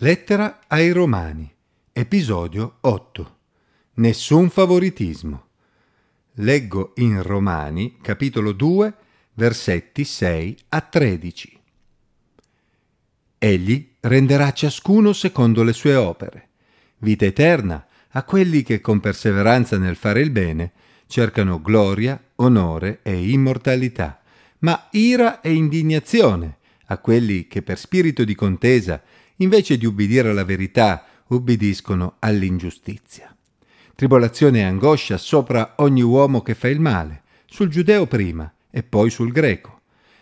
Lettera ai Romani, episodio 8. Nessun favoritismo. Leggo in Romani, capitolo 2, versetti 6 a 13. Egli renderà ciascuno secondo le sue opere, vita eterna a quelli che con perseveranza nel fare il bene cercano gloria, onore e immortalità, ma ira e indignazione a quelli che per spirito di contesa invece di ubbidire alla verità, ubbidiscono all'ingiustizia. Tribolazione e angoscia sopra ogni uomo che fa il male, sul giudeo prima e poi sul greco.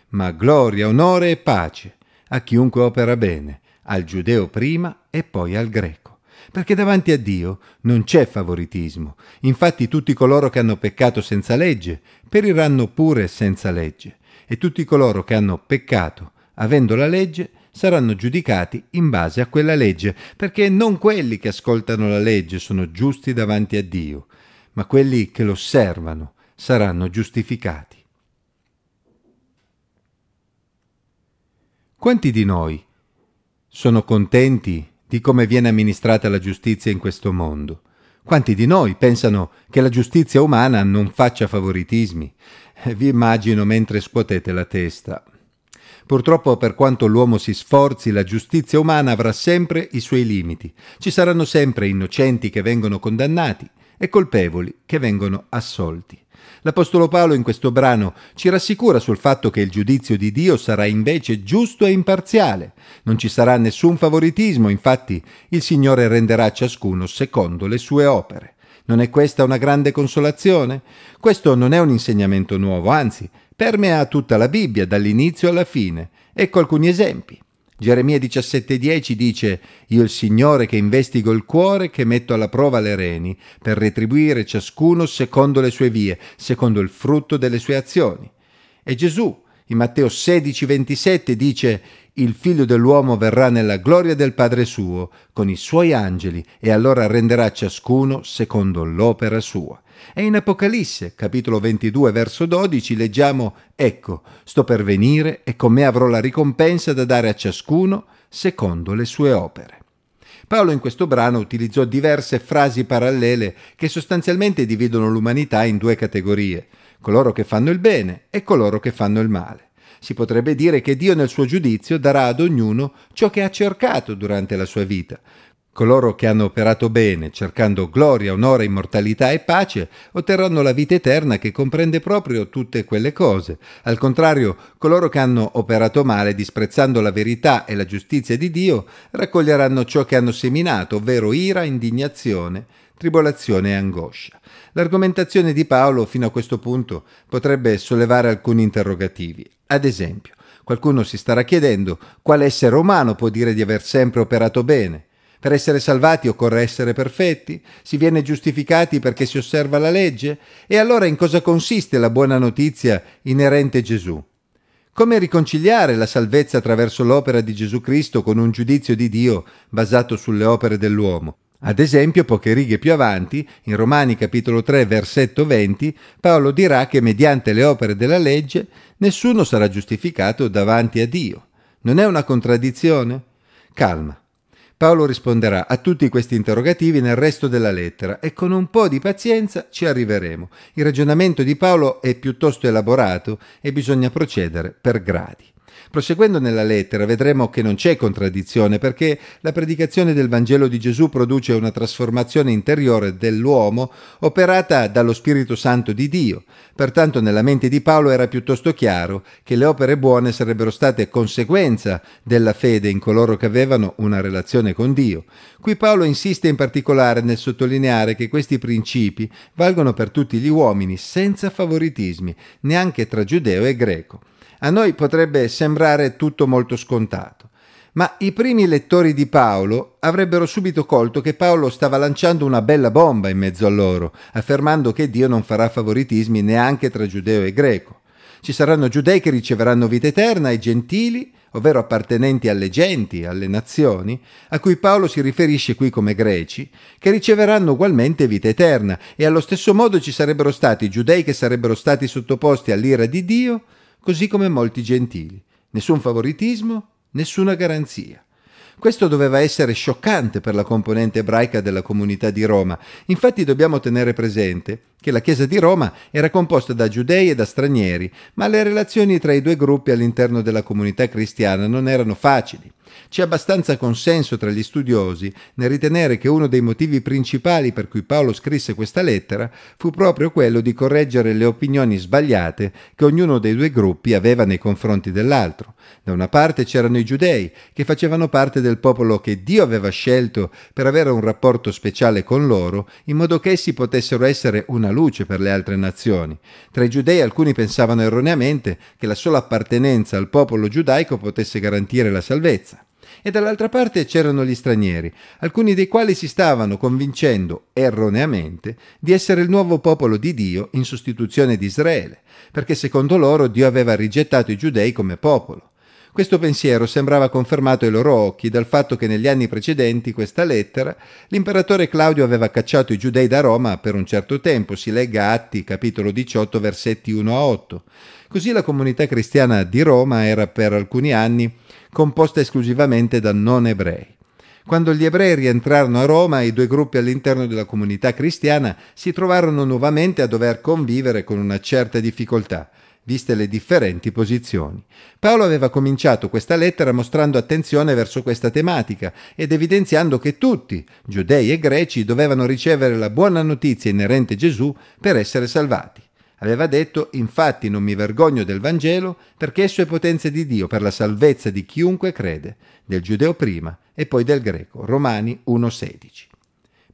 Ma gloria, onore e pace a chiunque opera bene, al giudeo prima e poi al greco. Perché davanti a Dio non c'è favoritismo. Infatti tutti coloro che hanno peccato senza legge periranno pure senza legge. E tutti coloro che hanno peccato avendo la legge saranno giudicati in base a quella legge, perché non quelli che ascoltano la legge sono giusti davanti a Dio, ma quelli che l'osservano saranno giustificati. Quanti di noi sono contenti di come viene amministrata la giustizia in questo mondo? Quanti di noi pensano che la giustizia umana non faccia favoritismi? Vi immagino mentre scuotete la testa. Purtroppo per quanto l'uomo si sforzi, la giustizia umana avrà sempre i suoi limiti. Ci saranno sempre innocenti che vengono condannati e colpevoli che vengono assolti. L'Apostolo Paolo in questo brano ci rassicura sul fatto che il giudizio di Dio sarà invece giusto e imparziale. Non ci sarà nessun favoritismo, infatti il Signore renderà ciascuno secondo le sue opere. Non è questa una grande consolazione? Questo non è un insegnamento nuovo, anzi, permea tutta la Bibbia dall'inizio alla fine. Ecco alcuni esempi. Geremia 17:10 dice Io il Signore che investigo il cuore, che metto alla prova le reni, per retribuire ciascuno secondo le sue vie, secondo il frutto delle sue azioni. E Gesù in Matteo 16:27 dice il figlio dell'uomo verrà nella gloria del Padre suo con i suoi angeli e allora renderà ciascuno secondo l'opera sua. E in Apocalisse, capitolo 22, verso 12, leggiamo Ecco, sto per venire e con me avrò la ricompensa da dare a ciascuno secondo le sue opere. Paolo in questo brano utilizzò diverse frasi parallele che sostanzialmente dividono l'umanità in due categorie, coloro che fanno il bene e coloro che fanno il male. Si potrebbe dire che Dio nel suo giudizio darà ad ognuno ciò che ha cercato durante la sua vita, Coloro che hanno operato bene, cercando gloria, onore, immortalità e pace, otterranno la vita eterna che comprende proprio tutte quelle cose. Al contrario, coloro che hanno operato male, disprezzando la verità e la giustizia di Dio, raccoglieranno ciò che hanno seminato, ovvero ira, indignazione, tribolazione e angoscia. L'argomentazione di Paolo fino a questo punto potrebbe sollevare alcuni interrogativi. Ad esempio, qualcuno si starà chiedendo quale essere umano può dire di aver sempre operato bene. Per essere salvati occorre essere perfetti? Si viene giustificati perché si osserva la legge? E allora in cosa consiste la buona notizia inerente a Gesù? Come riconciliare la salvezza attraverso l'opera di Gesù Cristo con un giudizio di Dio basato sulle opere dell'uomo? Ad esempio, poche righe più avanti, in Romani capitolo 3, versetto 20, Paolo dirà che mediante le opere della legge nessuno sarà giustificato davanti a Dio. Non è una contraddizione? Calma. Paolo risponderà a tutti questi interrogativi nel resto della lettera e con un po' di pazienza ci arriveremo. Il ragionamento di Paolo è piuttosto elaborato e bisogna procedere per gradi. Proseguendo nella lettera vedremo che non c'è contraddizione perché la predicazione del Vangelo di Gesù produce una trasformazione interiore dell'uomo operata dallo Spirito Santo di Dio. Pertanto nella mente di Paolo era piuttosto chiaro che le opere buone sarebbero state conseguenza della fede in coloro che avevano una relazione con Dio. Qui Paolo insiste in particolare nel sottolineare che questi principi valgono per tutti gli uomini senza favoritismi, neanche tra giudeo e greco. A noi potrebbe sembrare tutto molto scontato, ma i primi lettori di Paolo avrebbero subito colto che Paolo stava lanciando una bella bomba in mezzo a loro, affermando che Dio non farà favoritismi neanche tra giudeo e greco. Ci saranno giudei che riceveranno vita eterna e gentili, ovvero appartenenti alle genti, alle nazioni, a cui Paolo si riferisce qui come greci, che riceveranno ugualmente vita eterna, e allo stesso modo ci sarebbero stati giudei che sarebbero stati sottoposti all'ira di Dio, così come molti gentili. Nessun favoritismo, nessuna garanzia. Questo doveva essere scioccante per la componente ebraica della comunità di Roma. Infatti dobbiamo tenere presente che la Chiesa di Roma era composta da giudei e da stranieri, ma le relazioni tra i due gruppi all'interno della comunità cristiana non erano facili. C'è abbastanza consenso tra gli studiosi nel ritenere che uno dei motivi principali per cui Paolo scrisse questa lettera fu proprio quello di correggere le opinioni sbagliate che ognuno dei due gruppi aveva nei confronti dell'altro. Da una parte c'erano i giudei, che facevano parte del popolo che Dio aveva scelto per avere un rapporto speciale con loro, in modo che essi potessero essere una luce per le altre nazioni. Tra i giudei alcuni pensavano erroneamente che la sola appartenenza al popolo giudaico potesse garantire la salvezza e dall'altra parte c'erano gli stranieri, alcuni dei quali si stavano convincendo, erroneamente, di essere il nuovo popolo di Dio in sostituzione di Israele, perché secondo loro Dio aveva rigettato i giudei come popolo. Questo pensiero sembrava confermato ai loro occhi dal fatto che negli anni precedenti questa lettera l'imperatore Claudio aveva cacciato i giudei da Roma per un certo tempo, si legga Atti capitolo 18 versetti 1 a 8. Così la comunità cristiana di Roma era per alcuni anni composta esclusivamente da non ebrei. Quando gli ebrei rientrarono a Roma, i due gruppi all'interno della comunità cristiana si trovarono nuovamente a dover convivere con una certa difficoltà, viste le differenti posizioni. Paolo aveva cominciato questa lettera mostrando attenzione verso questa tematica ed evidenziando che tutti, giudei e greci, dovevano ricevere la buona notizia inerente a Gesù per essere salvati. Aveva detto, infatti non mi vergogno del Vangelo, perché esso è potenza di Dio per la salvezza di chiunque crede, del giudeo prima e poi del greco. Romani 1,16.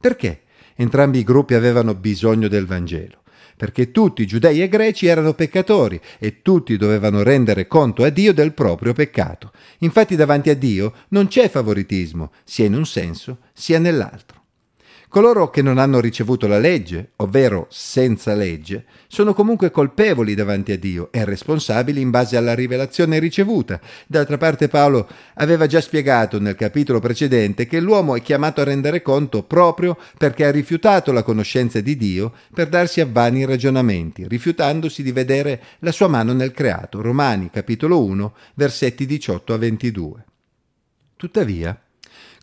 Perché entrambi i gruppi avevano bisogno del Vangelo? Perché tutti, giudei e greci, erano peccatori e tutti dovevano rendere conto a Dio del proprio peccato. Infatti davanti a Dio non c'è favoritismo, sia in un senso sia nell'altro. Coloro che non hanno ricevuto la legge, ovvero senza legge, sono comunque colpevoli davanti a Dio e responsabili in base alla rivelazione ricevuta. D'altra parte Paolo aveva già spiegato nel capitolo precedente che l'uomo è chiamato a rendere conto proprio perché ha rifiutato la conoscenza di Dio per darsi a vani ragionamenti, rifiutandosi di vedere la sua mano nel creato. Romani capitolo 1 versetti 18 a 22. Tuttavia,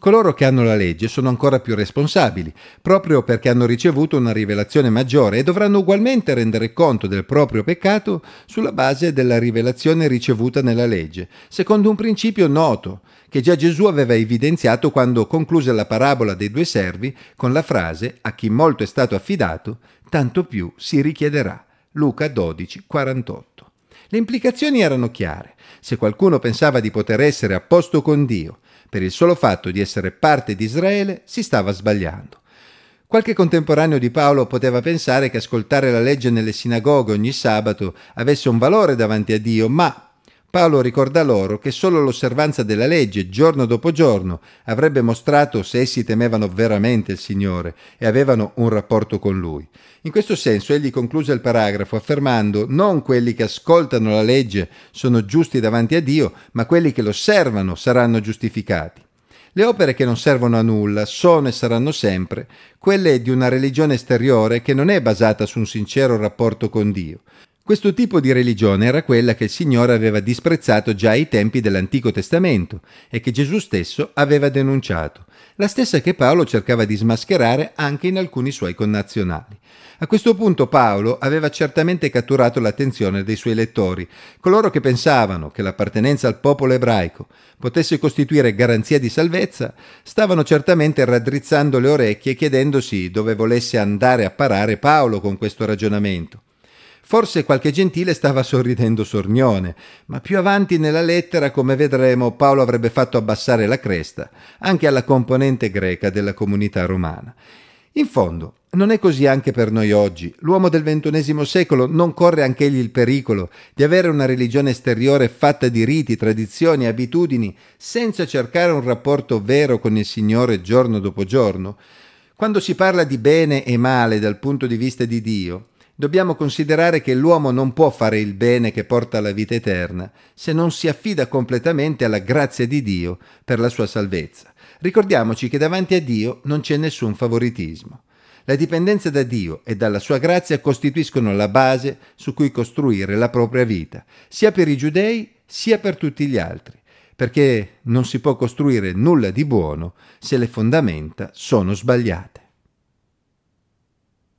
Coloro che hanno la legge sono ancora più responsabili, proprio perché hanno ricevuto una rivelazione maggiore e dovranno ugualmente rendere conto del proprio peccato sulla base della rivelazione ricevuta nella legge, secondo un principio noto che già Gesù aveva evidenziato quando concluse la parabola dei due servi con la frase a chi molto è stato affidato, tanto più si richiederà. Luca 12, 48. Le implicazioni erano chiare. Se qualcuno pensava di poter essere a posto con Dio, per il solo fatto di essere parte di Israele, si stava sbagliando. Qualche contemporaneo di Paolo poteva pensare che ascoltare la legge nelle sinagoghe ogni sabato avesse un valore davanti a Dio, ma Paolo ricorda loro che solo l'osservanza della legge giorno dopo giorno avrebbe mostrato se essi temevano veramente il Signore e avevano un rapporto con Lui. In questo senso egli concluse il paragrafo affermando non quelli che ascoltano la legge sono giusti davanti a Dio, ma quelli che lo osservano saranno giustificati. Le opere che non servono a nulla sono e saranno sempre quelle di una religione esteriore che non è basata su un sincero rapporto con Dio. Questo tipo di religione era quella che il Signore aveva disprezzato già ai tempi dell'Antico Testamento e che Gesù stesso aveva denunciato, la stessa che Paolo cercava di smascherare anche in alcuni suoi connazionali. A questo punto Paolo aveva certamente catturato l'attenzione dei suoi lettori, coloro che pensavano che l'appartenenza al popolo ebraico potesse costituire garanzia di salvezza, stavano certamente raddrizzando le orecchie chiedendosi dove volesse andare a parare Paolo con questo ragionamento. Forse qualche gentile stava sorridendo sornione, ma più avanti nella lettera, come vedremo, Paolo avrebbe fatto abbassare la cresta anche alla componente greca della comunità romana. In fondo, non è così anche per noi oggi. L'uomo del XXI secolo non corre anch'egli il pericolo di avere una religione esteriore fatta di riti, tradizioni, abitudini, senza cercare un rapporto vero con il Signore giorno dopo giorno? Quando si parla di bene e male dal punto di vista di Dio, dobbiamo considerare che l'uomo non può fare il bene che porta alla vita eterna se non si affida completamente alla grazia di Dio per la sua salvezza. Ricordiamoci che davanti a Dio non c'è nessun favoritismo. La dipendenza da Dio e dalla sua grazia costituiscono la base su cui costruire la propria vita, sia per i giudei sia per tutti gli altri. perché non si può costruire nulla di buono se le fondamenta sono sbagliate.